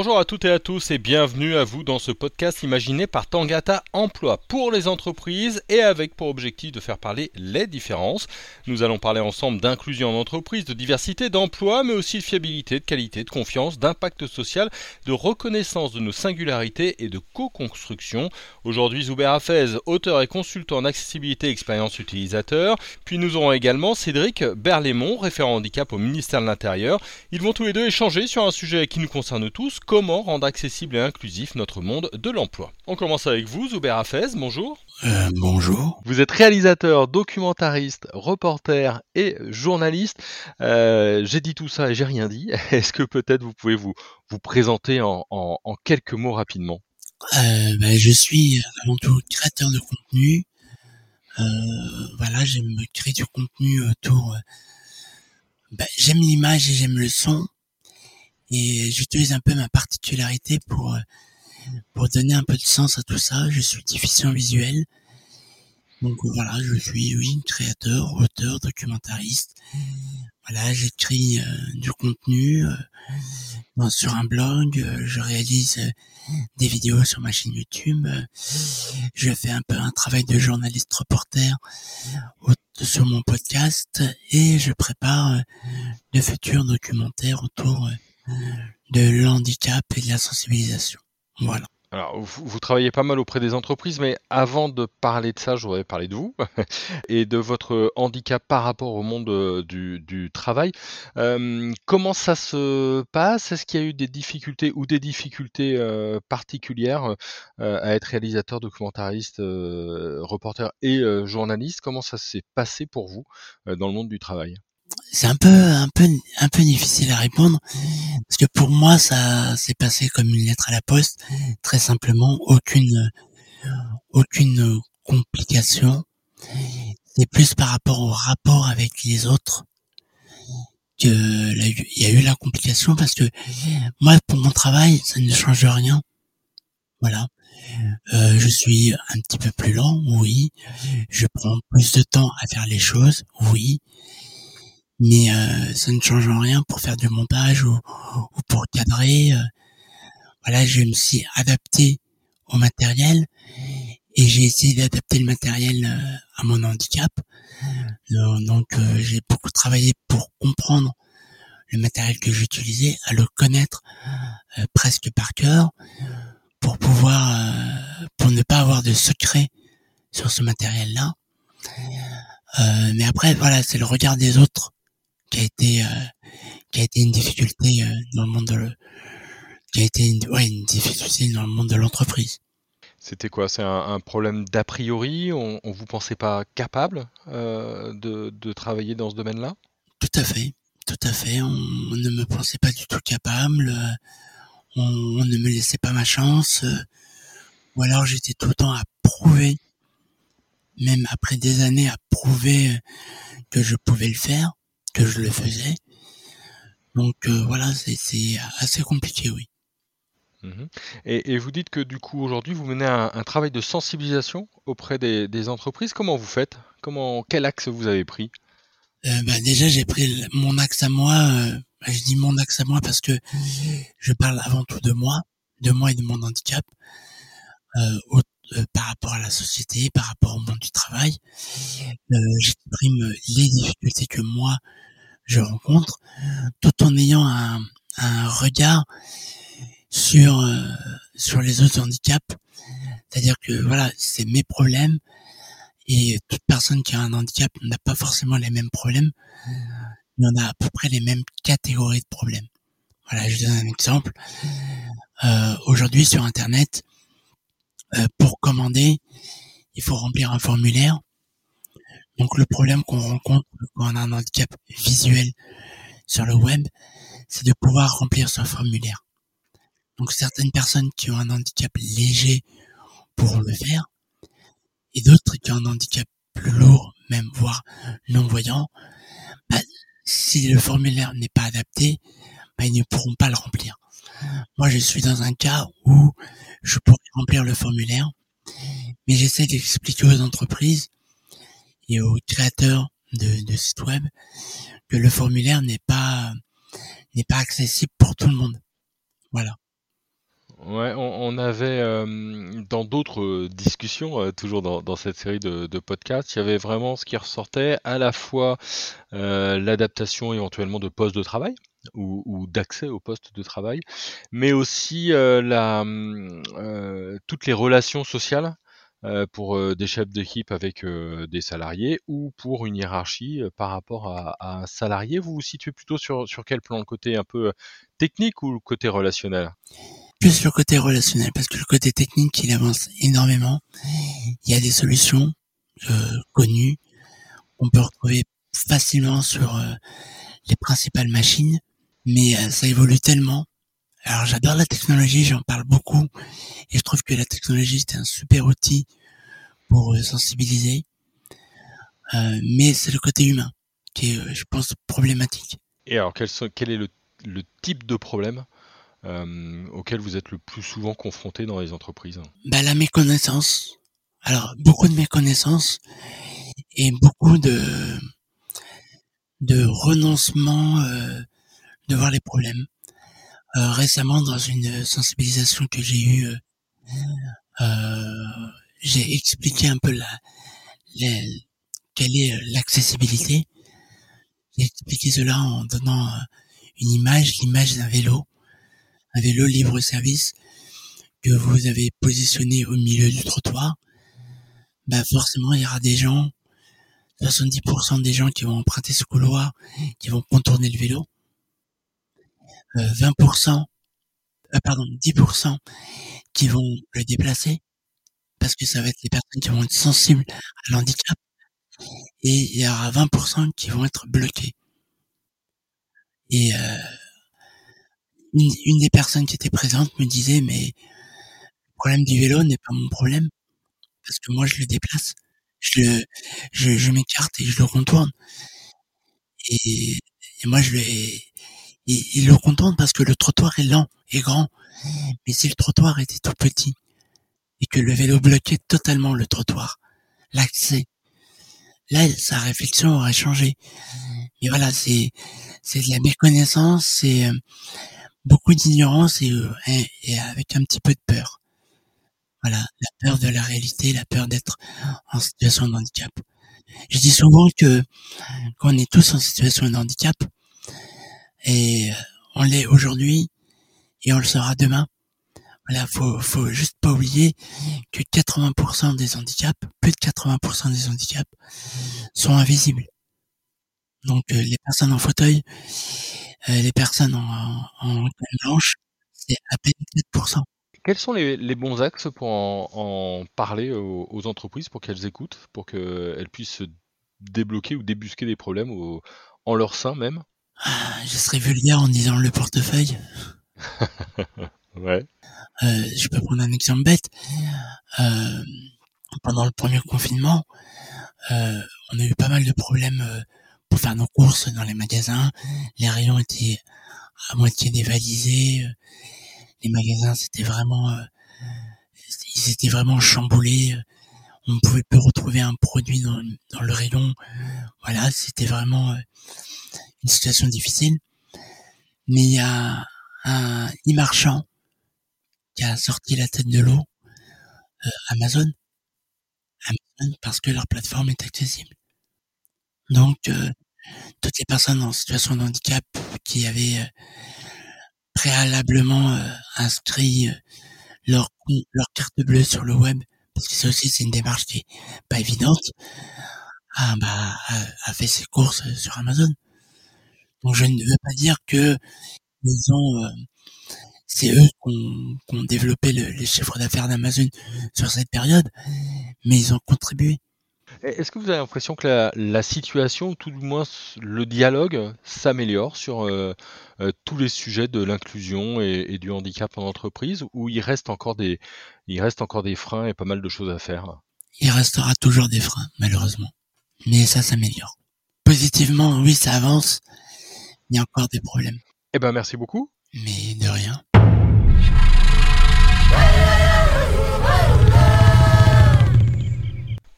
Bonjour à toutes et à tous et bienvenue à vous dans ce podcast imaginé par Tangata Emploi pour les entreprises et avec pour objectif de faire parler les différences. Nous allons parler ensemble d'inclusion en entreprise, de diversité d'emploi, mais aussi de fiabilité, de qualité, de confiance, d'impact social, de reconnaissance de nos singularités et de co-construction. Aujourd'hui, Zuber Hafez, auteur et consultant en accessibilité et expérience utilisateur. Puis nous aurons également Cédric Berlémont, référent handicap au ministère de l'Intérieur. Ils vont tous les deux échanger sur un sujet qui nous concerne tous comment rendre accessible et inclusif notre monde de l'emploi. On commence avec vous, Zuber Hafez, bonjour. Euh, bonjour. Vous êtes réalisateur, documentariste, reporter et journaliste. Euh, j'ai dit tout ça et j'ai rien dit. Est-ce que peut-être vous pouvez vous, vous présenter en, quelques mots rapidement? Euh, ben, Je suis avant tout créateur de contenu. voilà, j'aime créer du contenu autour... Ben, j'aime l'image et j'aime le son et j'utilise un peu ma particularité pour euh, pour donner un peu de sens à tout ça. Je suis déficient visuel. Donc voilà, je suis oui, créateur, auteur, documentariste. Voilà, j'écris euh, du contenu euh, sur un blog, je réalise des vidéos sur ma chaîne YouTube, je fais un peu un travail de journaliste reporter sur mon podcast et je prépare de futurs documentaires autour de l'handicap et de la sensibilisation. Voilà. Alors, vous, travaillez pas mal auprès des entreprises, mais avant de parler de ça, je voudrais parler de vous et de votre handicap par rapport au monde euh, du, travail. Euh, comment ça se passe? Est-ce qu'il y a eu des difficultés ou des difficultés euh, particulières à être réalisateur, documentariste, reporter et journaliste? Comment ça s'est passé pour vous dans le monde du travail? C'est un peu un peu un peu difficile à répondre parce que pour moi ça s'est passé comme une lettre à la poste très simplement aucune aucune complication. C'est plus par rapport au rapport avec les autres que il y a eu la complication parce que moi pour mon travail ça ne change rien. Voilà. Euh, je suis un petit peu plus lent oui. Je prends plus de temps à faire les choses oui mais euh, ça ne change rien pour faire du montage ou, ou pour cadrer. Euh. voilà, je me suis adapté au matériel et j'ai essayé d'adapter le matériel euh, à mon handicap. Donc j'ai beaucoup travaillé pour comprendre le matériel que j'utilisais, à le connaître presque par cœur, pour pouvoir, pour ne pas avoir de secret sur ce matériel-là. mais après, voilà, c'est le regard des autres qui a été euh, qui a été une difficulté euh, dans le monde de qui a été une, ouais, une difficulté dans le monde de l'entreprise. C'était quoi? C'est un, problème d'a priori? On, on vous pensait pas capable euh, de, de, travailler dans ce domaine-là? Tout à fait, tout à fait. On, ne me pensait pas du tout capable. On, on, ne me laissait pas ma chance. ou alors j'étais tout le temps à prouver, même après des années, à prouver que je pouvais le faire que je le faisais. Donc euh, voilà, c'est assez compliqué, oui. Mhm. Et, vous dites que du coup aujourd'hui vous menez un, travail de sensibilisation auprès des, entreprises. Comment vous faites? Comment quel axe vous avez pris? Euh, bah, déjà j'ai pris mon axe à moi. Euh, je dis mon axe à moi parce que je parle avant tout de moi, de moi et de mon handicap. par rapport à la société, par rapport au monde du travail, j'exprime les difficultés que moi je rencontre, tout en ayant un, regard sur euh, sur les autres handicaps. C'est-à-dire que voilà, c'est mes problèmes et toute personne qui a un handicap n'a pas forcément les mêmes problèmes, mais on a à peu près les mêmes catégories de problèmes. Voilà, je donne un exemple. Euh, Aujourd'hui sur Internet, euh, pour commander, il faut remplir un formulaire donc le problème qu'on rencontre quand on a un handicap visuel sur le web, c'est de pouvoir remplir ce formulaire. Donc certaines personnes qui ont un handicap léger pourront le faire, et d'autres qui ont un handicap plus lourd, même voire non-voyant, bah, si le formulaire n'est pas adapté, bah, ils ne pourront pas le remplir. Moi, je suis dans un cas où je pourrais remplir le formulaire, mais j'essaie d'expliquer aux entreprises et aux créateurs de, sites web que le formulaire n'est pas n'est pas accessible pour tout le monde. Voilà. Ouais, on, avait dans d'autres discussions, toujours dans, cette série de, podcasts, il y avait vraiment ce qui ressortait à la fois l'adaptation éventuellement de postes de travail ou, d'accès aux postes de travail, mais aussi la, toutes les relations sociales pour des chefs d'équipe avec des salariés ou pour une hiérarchie par rapport à, un salarié? Vous vous situez plutôt sur, sur quel plan? Le côté un peu technique ou le côté relationnel? Plus le côté relationnel, parce que le côté technique, il avance énormément. Il y a des solutions connues qu'on peut retrouver facilement sur les principales machines, mais ça évolue tellement alors j'adore la technologie, j'en parle beaucoup et je trouve que la technologie c'est un super outil pour euh, sensibiliser. Euh, mais c'est le côté humain qui est, euh, je pense, problématique. Et alors quel, quel est le, type de problème auquel vous êtes le plus souvent confronté dans les entreprises? Bah, La méconnaissance. Alors beaucoup de méconnaissance et beaucoup de, de renoncement de voir les problèmes. Euh, récemment dans une sensibilisation que j'ai eue, euh, euh, j'ai expliqué un peu la, quelle est l'accessibilité. J'ai expliqué cela en donnant une image, l'image d'un vélo, un vélo libre service que vous avez positionné au milieu du trottoir. Bah forcément, il y aura des gens, 70% des gens qui vont emprunter ce couloir, qui vont contourner le vélo. 20%, euh, euh, pardon, 10% qui vont le déplacer parce que ça va être les personnes qui vont être sensibles à l'handicap et il y aura 20% qui vont être bloqués. Et euh, une, des personnes qui était présente me disait mais le problème du vélo n'est pas mon problème parce que moi je le déplace, je le, je, je m'écarte et je le contourne. Et, et moi je le, il, le contourne parce que le trottoir est lent et grand. Mais si le trottoir était tout petit et que le vélo bloquait totalement le trottoir, l'accès, là, sa réflexion aurait changé. Mais voilà, c'est c'est de la méconnaissance, c'est euh, beaucoup d'ignorance et, euh, et, avec un petit peu de peur. Voilà, la peur de la réalité, la peur d'être en situation de handicap. Je dis souvent que quand on est tous en situation de handicap, et euh, on l'est aujourd'hui et on le sera demain. Voilà, faut, faut juste pas oublier que 80% des handicaps, plus de 80% des handicaps sont invisibles. Donc euh, les personnes en fauteuil, euh, les personnes en, en, blanche, c'est à peine 4%. Quels sont les, bons axes pour en, parler aux, entreprises pour qu'elles écoutent, pour qu'elles puissent débloquer ou débusquer des problèmes en leur sein même? Je serais vulgaire en disant le portefeuille. ouais. Euh, je peux prendre un exemple bête. Euh, pendant le premier confinement, euh, on a eu pas mal de problèmes euh, pour faire nos courses dans les magasins. Les rayons étaient à moitié dévalisés. Les magasins, c'était vraiment, euh, ils étaient vraiment chamboulés. On ne pouvait plus retrouver un produit dans, le rayon. Voilà, c'était vraiment une situation difficile. Mais il y a un e-marchand qui a sorti la tête de l'eau, euh, Amazon. Amazon parce que leur plateforme est accessible. Donc, euh, toutes les personnes en situation de handicap qui avaient euh, préalablement inscrit leur, leur carte bleue sur le web, parce que ça aussi c'est une démarche qui est pas évidente, ah, bah, a fait ses courses sur Amazon. Donc je ne veux pas dire que ils ont, euh, c'est eux qui ont, développé le, les chiffres d'affaires d'Amazon sur cette période, mais ils ont contribué. Est-ce que vous avez l'impression que la, situation, ou tout du moins le dialogue, s'améliore sur euh, euh, tous les sujets de l'inclusion et, du handicap en entreprise, ou il reste encore des, il reste encore des freins et pas mal de choses à faire? Il restera toujours des freins, malheureusement, mais ça s'améliore. Positivement, oui, ça avance, il y a encore des problèmes. Eh ben, merci beaucoup. Mais de rien.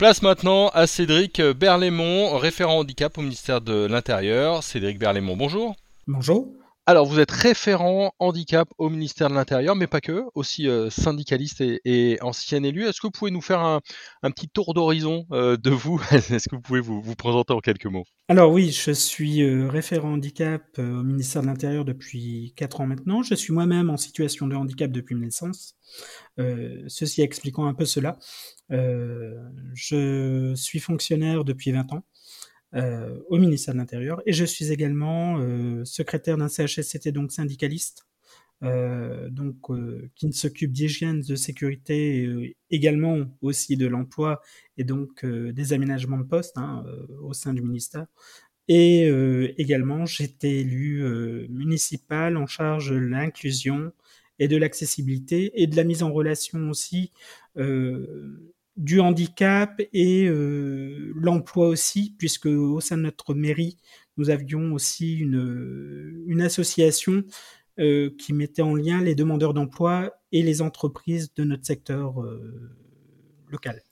Place maintenant à Cédric Berlaymont, référent handicap au ministère de l'Intérieur. Cédric Berlaymont, bonjour. Bonjour. Alors, vous êtes référent handicap au ministère de l'Intérieur, mais pas que, aussi euh, syndicaliste et, ancien élu. Est-ce que vous pouvez nous faire un, petit tour d'horizon euh, de vous? Est-ce que vous pouvez vous, vous, présenter en quelques mots? Alors oui, je suis euh, référent handicap au ministère de l'Intérieur depuis 4 ans maintenant. Je suis moi-même en situation de handicap depuis ma naissance. ceci expliquant un peu cela. je suis fonctionnaire depuis 20 ans. Euh, au ministère de l'Intérieur. Et je suis également euh, secrétaire d'un CHSCT, donc syndicaliste, euh, donc qui s'occupe d'hygiène, de sécurité, également aussi de l'emploi et donc des aménagements de poste hein, au sein du ministère. Et également, j'étais élu municipal en charge de l'inclusion et de l'accessibilité et de la mise en relation aussi du handicap et euh, l'emploi aussi, puisque au sein de notre mairie, nous avions aussi une, une association euh, qui mettait en lien les demandeurs d'emploi et les entreprises de notre secteur euh, local.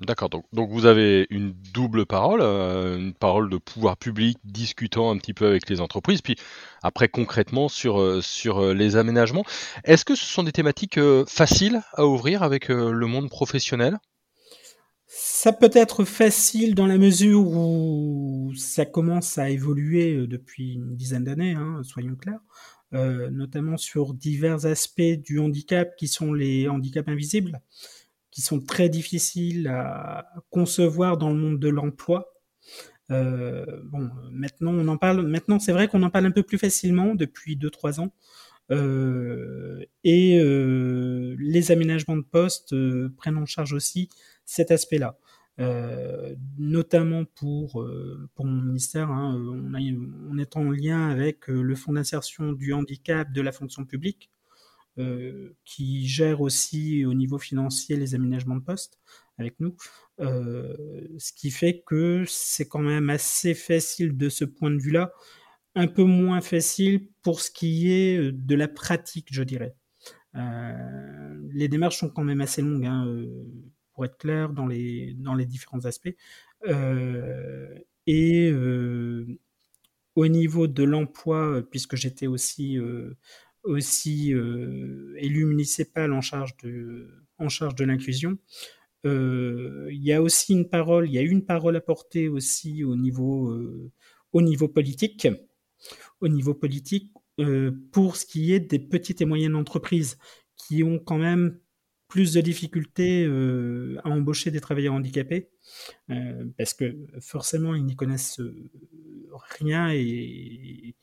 D'accord, donc, vous avez une double parole, une parole de pouvoir public discutant un petit peu avec les entreprises, puis après concrètement sur, sur les aménagements. Est-ce que ce sont des thématiques faciles à ouvrir avec le monde professionnel? Ça peut être facile dans la mesure où ça commence à évoluer euh, depuis une dizaine d'années, hein, soyons clairs, euh, notamment sur divers aspects du handicap qui sont les handicaps invisibles, qui sont très difficiles à concevoir dans le monde de l'emploi. Euh, bon, maintenant on en parle. Maintenant, c'est vrai qu'on en parle un peu plus facilement depuis 2-3 ans. Euh, et euh, les aménagements de poste prennent en charge aussi cet aspect-là. Notamment pour, pour mon ministère, hein, on, est en lien avec le Fonds d'insertion du handicap de la fonction publique, qui gère aussi au niveau financier les aménagements de poste avec nous, ce qui fait que c'est quand même assez facile de ce point de vue-là, un peu moins facile pour ce qui est de la pratique, je dirais. les démarches sont quand même assez longues. Hein, pour être clair dans les, dans les différents aspects. Euh, et euh, au niveau de l'emploi, puisque j'étais aussi, euh, aussi élu municipal en charge de, en charge de l'inclusion, il y a aussi une parole, il y a une parole à porter aussi au niveau, au niveau politique, au niveau politique pour ce qui est des petites et moyennes entreprises qui ont quand même plus de difficultés euh, à embaucher des travailleurs handicapés, euh, parce que forcément, ils n'y connaissent euh, rien et,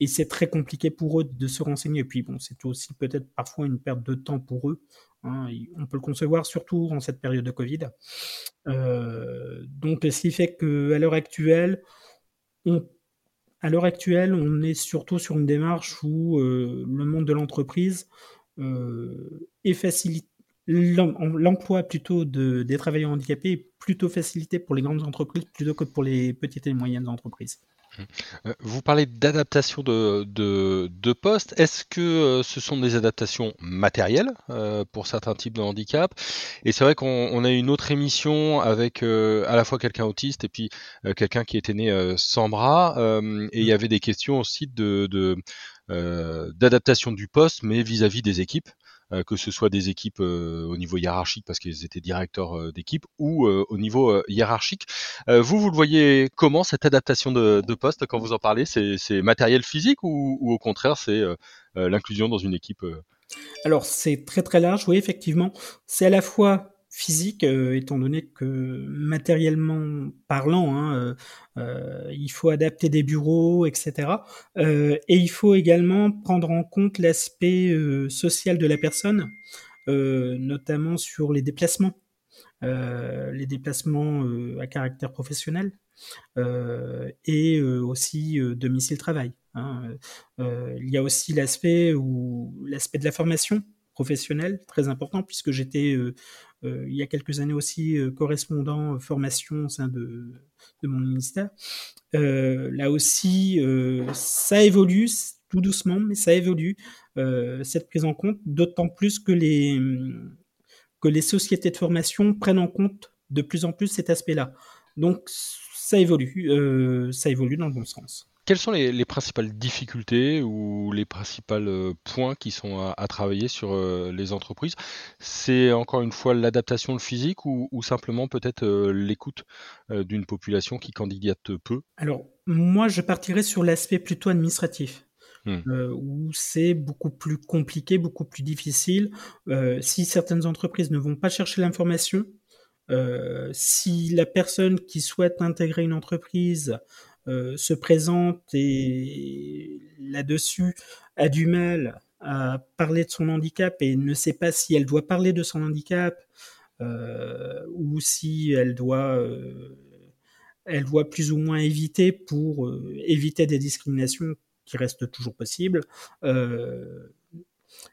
et c'est très compliqué pour eux de se renseigner. Et puis, bon, c'est aussi peut-être parfois une perte de temps pour eux. Hein, on peut le concevoir surtout en cette période de Covid. donc, ce qui fait qu'à l'heure actuelle, on à l'heure actuelle, on est surtout sur une démarche où le monde de l'entreprise est facilité l'emploi plutôt de, des travailleurs handicapés est plutôt facilité pour les grandes entreprises plutôt que pour les petites et moyennes entreprises. Euh, vous parlez d'adaptation de, de, de postes. Est-ce que euh, ce sont des adaptations matérielles euh, pour certains types de handicap Et c'est vrai qu'on a une autre émission avec à la fois quelqu'un autiste et puis quelqu'un qui était né sans bras. et il y avait des questions aussi de, d'adaptation du poste, mais vis-à-vis -vis des équipes. Euh, que ce soit des équipes euh, au niveau hiérarchique parce qu'ils étaient directeurs euh, d'équipe ou au niveau hiérarchique. vous, vous le voyez comment cette adaptation de, poste quand vous en parlez? C'est matériel physique ou, ou au contraire c'est l'inclusion dans une équipe alors c'est très très large, oui effectivement. C'est à la fois physique, euh, étant donné que matériellement parlant, hein, euh, euh, il faut adapter des bureaux, etc. et il faut également prendre en compte l'aspect social de la personne, notamment sur les déplacements. les déplacements à caractère professionnel et aussi domicile-travail. Hein. il y a aussi l'aspect de la formation professionnelle très important puisque j'étais euh, il y a quelques années aussi euh, correspondant euh, formation au sein de, de mon ministère. là aussi, ça évolue tout doucement, mais ça évolue cette prise en compte, d'autant plus que les que les sociétés de formation prennent en compte de plus en plus cet aspect-là. Donc ça évolue, ça évolue dans le bon sens. Quelles sont les, principales difficultés ou les principaux euh, points qui sont à, travailler sur euh, les entreprises? C'est encore une fois l'adaptation le physique ou, simplement peut-être euh, l'écoute d'une population qui candidate peu? Alors, moi, je partirais sur l'aspect plutôt administratif. Hmm. où c'est beaucoup plus compliqué, beaucoup plus difficile. si certaines entreprises ne vont pas chercher l'information, si la personne qui souhaite intégrer une entreprise se présente et là-dessus a du mal à parler de son handicap et ne sait pas si elle doit parler de son handicap euh, ou si elle doit, euh, elle doit plus ou moins éviter pour éviter des discriminations qui restent toujours possibles.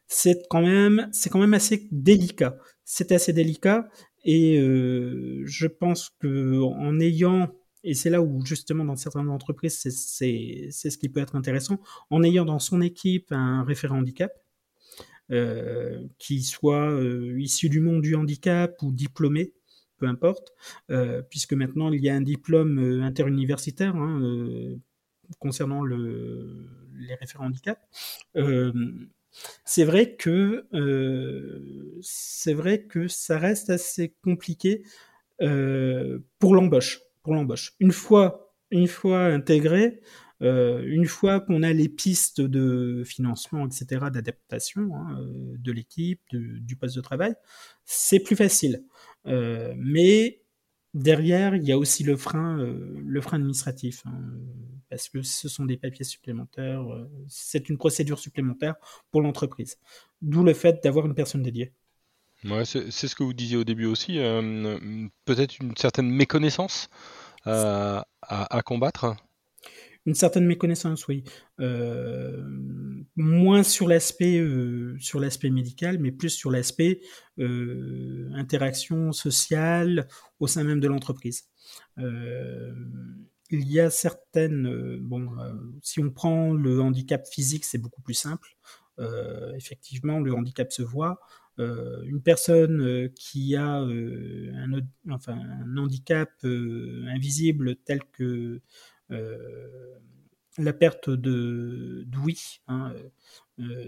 c'est quand même, c'est quand même assez délicat. C'est assez délicat et je pense que en ayant et c'est là où justement dans certaines entreprises, c'est ce qui peut être intéressant, en ayant dans son équipe un référent handicap, euh, qui soit euh, issu du monde du handicap ou diplômé, peu importe, euh, puisque maintenant il y a un diplôme interuniversitaire hein, concernant le, les référents handicap. c'est vrai que c'est vrai que ça reste assez compliqué pour l'embauche pour l'embauche. Une fois, une fois intégré, euh, une fois qu'on a les pistes de financement, etc., d'adaptation hein, euh, de l'équipe, du poste de travail, c'est plus facile. Euh, mais derrière, il y a aussi le frein, le frein administratif, hein, parce que ce sont des papiers supplémentaires, c'est une procédure supplémentaire pour l'entreprise. D'où le fait d'avoir une personne dédiée. Ouais, c'est ce que vous disiez au début aussi, euh, peut-être une certaine méconnaissance euh, à, combattre. Une certaine méconnaissance, oui. Euh, moins sur l'aspect sur l'aspect médical, mais plus sur l'aspect interaction sociale au sein même de l'entreprise. il y a certaines, bon, si on prend le handicap physique, c'est beaucoup plus simple. effectivement, le handicap se voit. Euh, une personne euh, qui a euh, un, handicap invisible tel que la perte de d'ouïe, hein,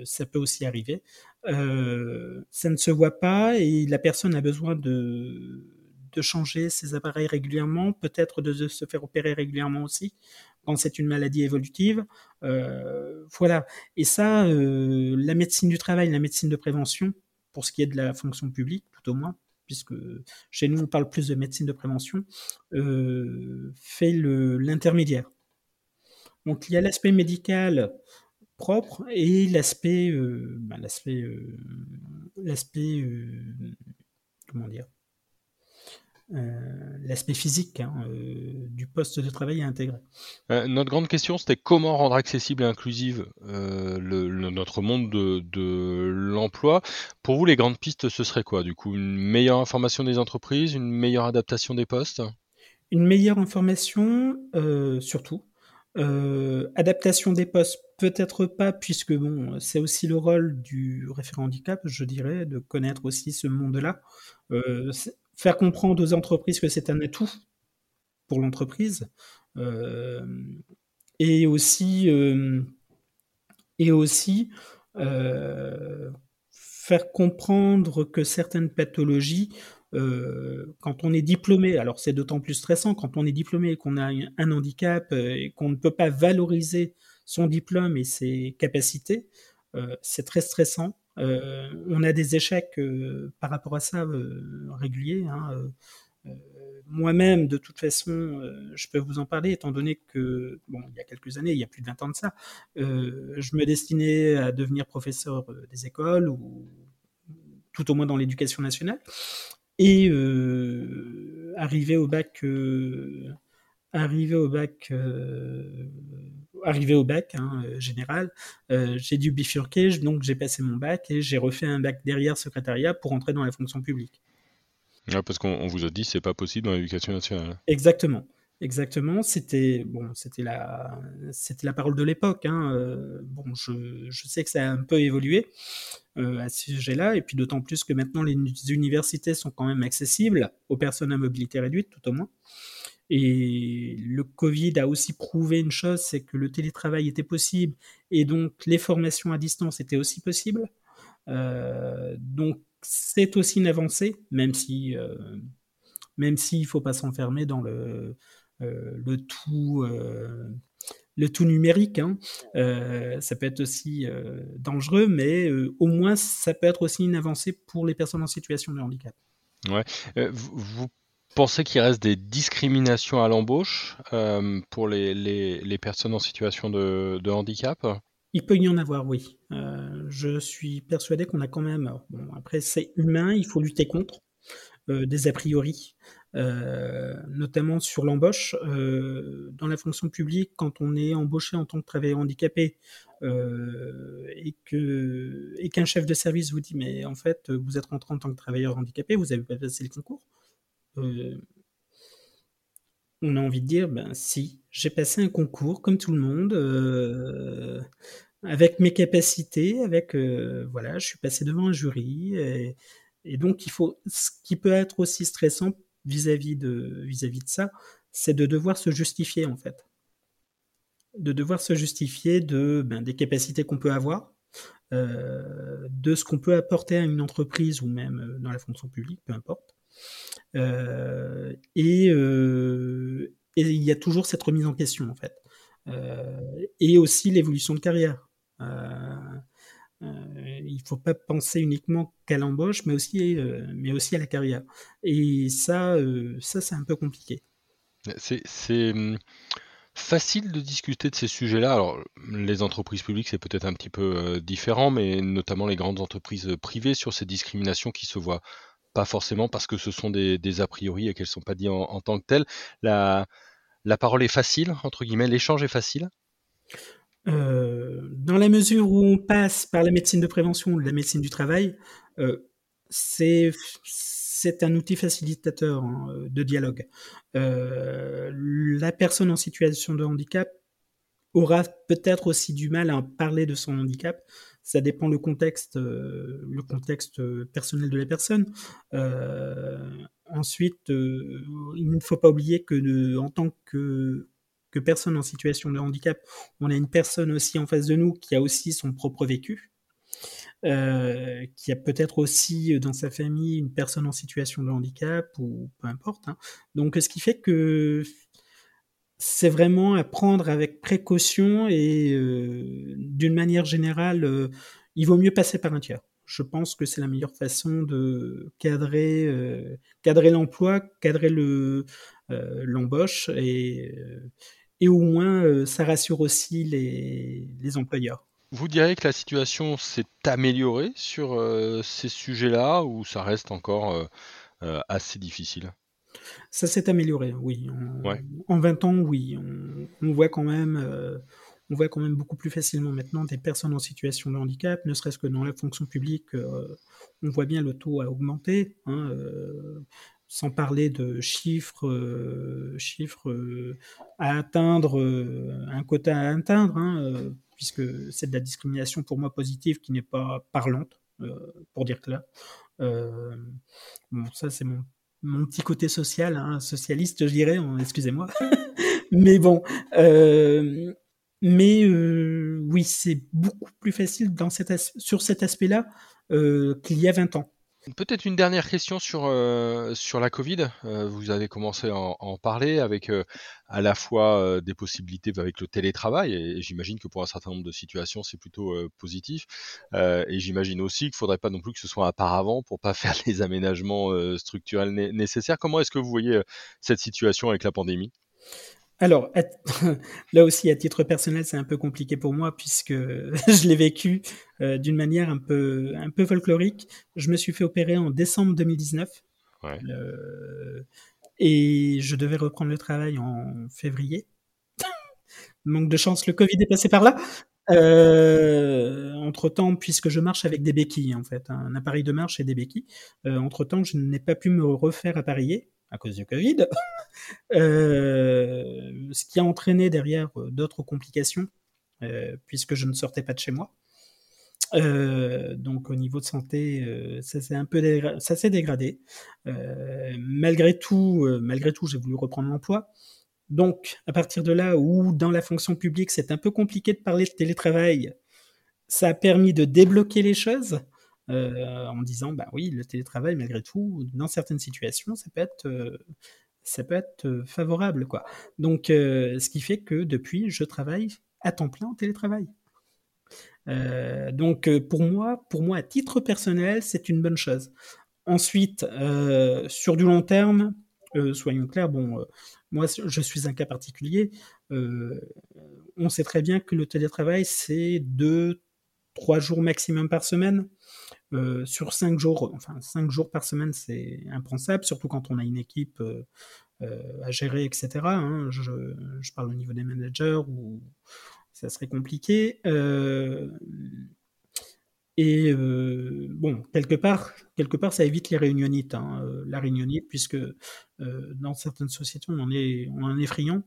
ça peut aussi arriver. ça ne se voit pas et la personne a besoin de, de changer ses appareils régulièrement, peut-être de, se faire opérer régulièrement aussi, quand c'est une maladie évolutive. voilà. Et ça, la médecine du travail, la médecine de prévention, pour ce qui est de la fonction publique, tout au moins, puisque chez nous on parle plus de médecine de prévention, euh, fait l'intermédiaire. Donc il y a l'aspect médical propre et l'aspect, euh, ben, l'aspect, euh, l'aspect, comment dire, euh, l'aspect physique hein, euh, du poste de travail à intégrer. Euh, notre grande question, c'était comment rendre accessible et inclusive le, notre monde de, l'emploi. Pour vous, les grandes pistes, ce serait quoi Du coup, une meilleure information des entreprises, une meilleure adaptation des postes? Une meilleure information, surtout. adaptation des postes, peut-être pas, puisque bon, c'est aussi le rôle du référent handicap, je dirais, de connaître aussi ce monde-là faire comprendre aux entreprises que c'est un atout pour l'entreprise euh, et aussi euh, et aussi euh, faire comprendre que certaines pathologies quand on est diplômé, alors c'est d'autant plus stressant quand on est diplômé et qu'on a un handicap et qu'on ne peut pas valoriser son diplôme et ses capacités, c'est très stressant. Euh, on a des échecs euh, par rapport à ça euh, réguliers. Hein, moi-même, de toute façon, je peux vous en parler, étant donné que, bon, il y a quelques années, il y a plus de 20 ans de ça, je me destinais à devenir professeur des écoles, ou tout au moins dans l'éducation nationale. Et arrivé au bac, arrivé au bac arrivé au bac hein, euh, général, euh, j'ai dû bifurquer, donc j'ai passé mon bac et j'ai refait un bac derrière secrétariat pour entrer dans la fonction publique. parce qu'on vous a dit c'est pas possible dans l'éducation nationale. Exactement. Exactement, c'était bon, c'était la, c'était la parole de l'époque. Hein. Euh, bon, je, je, sais que ça a un peu évolué à ce sujet-là, et puis d'autant plus que maintenant les universités sont quand même accessibles aux personnes à mobilité réduite, tout au moins. Et le Covid a aussi prouvé une chose, c'est que le télétravail était possible et donc les formations à distance étaient aussi possibles. Euh, donc c'est aussi une avancée, même si euh, s'il faut pas s'enfermer dans le euh, tout numérique. Hein. ça peut être aussi dangereux, mais au moins ça peut être aussi une avancée pour les personnes en situation de handicap. Ouais. vous, pensez qu'il reste des discriminations à l'embauche pour les, personnes en situation de, handicap? Il peut y en avoir, oui. Euh, je suis persuadé qu'on a quand même. Bon, après, c'est humain, il faut lutter contre euh, des a priori, euh, notamment sur l'embauche. dans la fonction publique, quand on est embauché en tant que travailleur handicapé et et qu'un chef de service vous dit mais en fait vous êtes rentré en tant que travailleur handicapé, vous avez pas passé le concours on a envie de dire, ben si, j'ai passé un concours comme tout le monde, euh, avec mes capacités, avec euh, voilà, je suis passé devant un jury, et, donc il ce qui peut être aussi stressant vis-à-vis de ça, c'est de devoir se justifier en fait, de devoir se justifier ben, des capacités qu'on peut avoir, euh, de ce qu'on peut apporter à une entreprise ou même dans la fonction publique, peu importe. Euh, et, euh, et, il y a toujours cette remise en question, en fait. Euh, et aussi l'évolution de carrière. il ne faut pas penser uniquement qu'à l'embauche, mais aussi, mais aussi à la carrière. Et ça, ça c'est un peu compliqué. C'est hum, facile de discuter de ces sujets-là. Alors, les entreprises publiques, c'est peut-être un petit peu différent, mais notamment les grandes entreprises privées sur ces discriminations qui se voient pas forcément parce que ce sont des, a priori et qu'elles ne sont pas dites en, tant que telles. La, parole est facile, entre guillemets, l'échange est facile? Euh, Dans la mesure où on passe par la médecine de prévention la médecine du travail, euh, c'est un outil facilitateur hein, de dialogue. Euh, la personne en situation de handicap aura peut-être aussi du mal à parler de son handicap ça dépend le contexte, euh, le contexte personnel de la personne. Euh, ensuite, euh, il ne faut pas oublier que en tant que, que personne en situation de handicap, on a une personne aussi en face de nous qui a aussi son propre vécu. qui a peut-être aussi dans sa famille une personne en situation de handicap ou peu importe. Hein. Donc, ce qui fait que c'est vraiment à prendre avec précaution et euh, d'une manière générale, euh, il vaut mieux passer par un tiers. Je pense que c'est la meilleure façon de cadrer, euh, cadrer l'emploi, cadrer le, l'embauche et, au moins ça rassure aussi les, les employeurs. Vous diriez que la situation s'est améliorée sur ces sujets-là ou ça reste encore assez difficile? Ça s'est amélioré, oui. En, 20 ans, oui. On, voit quand même, euh, on voit quand même beaucoup plus facilement maintenant des personnes en situation de handicap, ne serait-ce que dans la fonction publique, euh, on voit bien le taux a augmenté. Hein, euh, sans parler de chiffres, chiffres à atteindre, un quota à atteindre, hein, puisque c'est de la discrimination pour moi positive qui n'est pas parlante, pour dire que là. bon, ça c'est mon mon petit côté social, hein, socialiste, je dirais, excusez-moi. mais bon, euh, mais euh, oui, c'est beaucoup plus facile dans sur cet aspect-là euh, qu'il y a 20 ans. Peut-être une dernière question sur, euh, sur la Covid. Euh, vous avez commencé à en, parler avec euh, à la fois des possibilités avec le télétravail, et, j'imagine que pour un certain nombre de situations, c'est plutôt positif. et j'imagine aussi qu'il ne faudrait pas non plus que ce soit un paravent pour pas faire les aménagements structurels nécessaires. Comment est-ce que vous voyez cette situation avec la pandémie? Alors, là aussi, à titre personnel, c'est un peu compliqué pour moi puisque je l'ai vécu euh, d'une manière un peu, un peu folklorique. Je me suis fait opérer en décembre 2019. Euh, et je devais reprendre le travail en février. Manque de chance, le Covid est passé par là. Euh, entre temps, puisque je marche avec des béquilles, en fait, un appareil de marche et des béquilles, entre temps, je n'ai pas pu me refaire appareiller à cause du Covid, euh, ce qui a entraîné derrière euh, d'autres complications, euh, puisque je ne sortais pas de chez moi. Donc au niveau de santé, ça s'est un peu ça s'est dégradé. Malgré tout, malgré tout, j'ai voulu reprendre l'emploi. Donc à partir de là où dans la fonction publique c'est un peu compliqué de parler de télétravail, ça a permis de débloquer les choses. En disant bah oui le télétravail malgré tout dans certaines situations ça peut être ça peut être favorable quoi donc ce qui fait que depuis je travaille à temps plein en télétravail euh, donc euh, pour moi, pour moi à titre personnel, c'est une bonne chose. Ensuite, euh, sur du long terme, soyons clairs, bon, moi je suis un cas particulier. on sait très bien que le télétravail c'est deux, trois jours maximum par semaine. Sur cinq jours, enfin cinq jours par semaine, c'est impensable, surtout quand on a une équipe à gérer, etc. Hein. Je, je, parle au niveau des managers ou ça serait compliqué. Euh, et euh, bon, quelque part, quelque part, ça évite les réunionites, hein, euh, la réunionite, puisque dans certaines sociétés, on en est, on en est friand.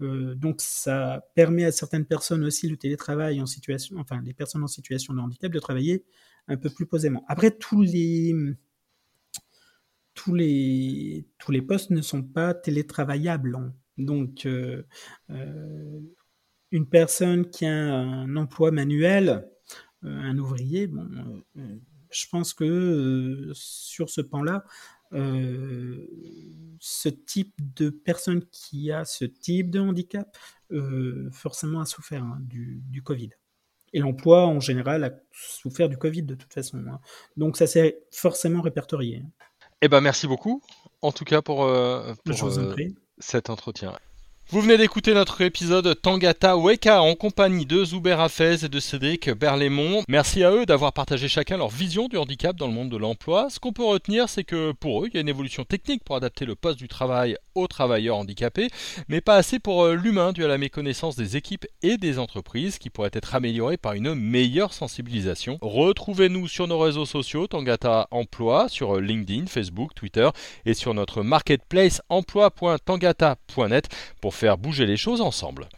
donc, ça permet à certaines personnes aussi le télétravail en situation, enfin, les personnes en situation de handicap, de travailler un peu plus posément. Après, tous les, postes ne sont pas télétravaillables. Donc, une personne qui a un emploi manuel, euh, un ouvrier, euh, euh, je pense que sur ce pan-là, ce type de personne qui a ce type de handicap, forcément a souffert hein, du, Covid. Et l'emploi, en général, a souffert du Covid de toute façon. Hein. Donc ça s'est forcément répertorié. Eh ben, merci beaucoup, en tout cas, pour, pour cet entretien. Vous venez d'écouter notre épisode Tangata Weka en compagnie de Zuber Hafez et de Cédric Berlaymont. Merci à eux d'avoir partagé chacun leur vision du handicap dans le monde de l'emploi. Ce qu'on peut retenir, c'est que pour eux, il y a une évolution technique pour adapter le poste du travail aux travailleurs handicapés, mais pas assez pour euh, l'humain dû à la méconnaissance des équipes et des entreprises qui pourrait être améliorée par une meilleure sensibilisation. Retrouvez-nous sur nos réseaux sociaux Tangata Emploi, sur LinkedIn, Facebook, Twitter et sur notre marketplace emploi.tangata.net pour faire bouger les choses ensemble.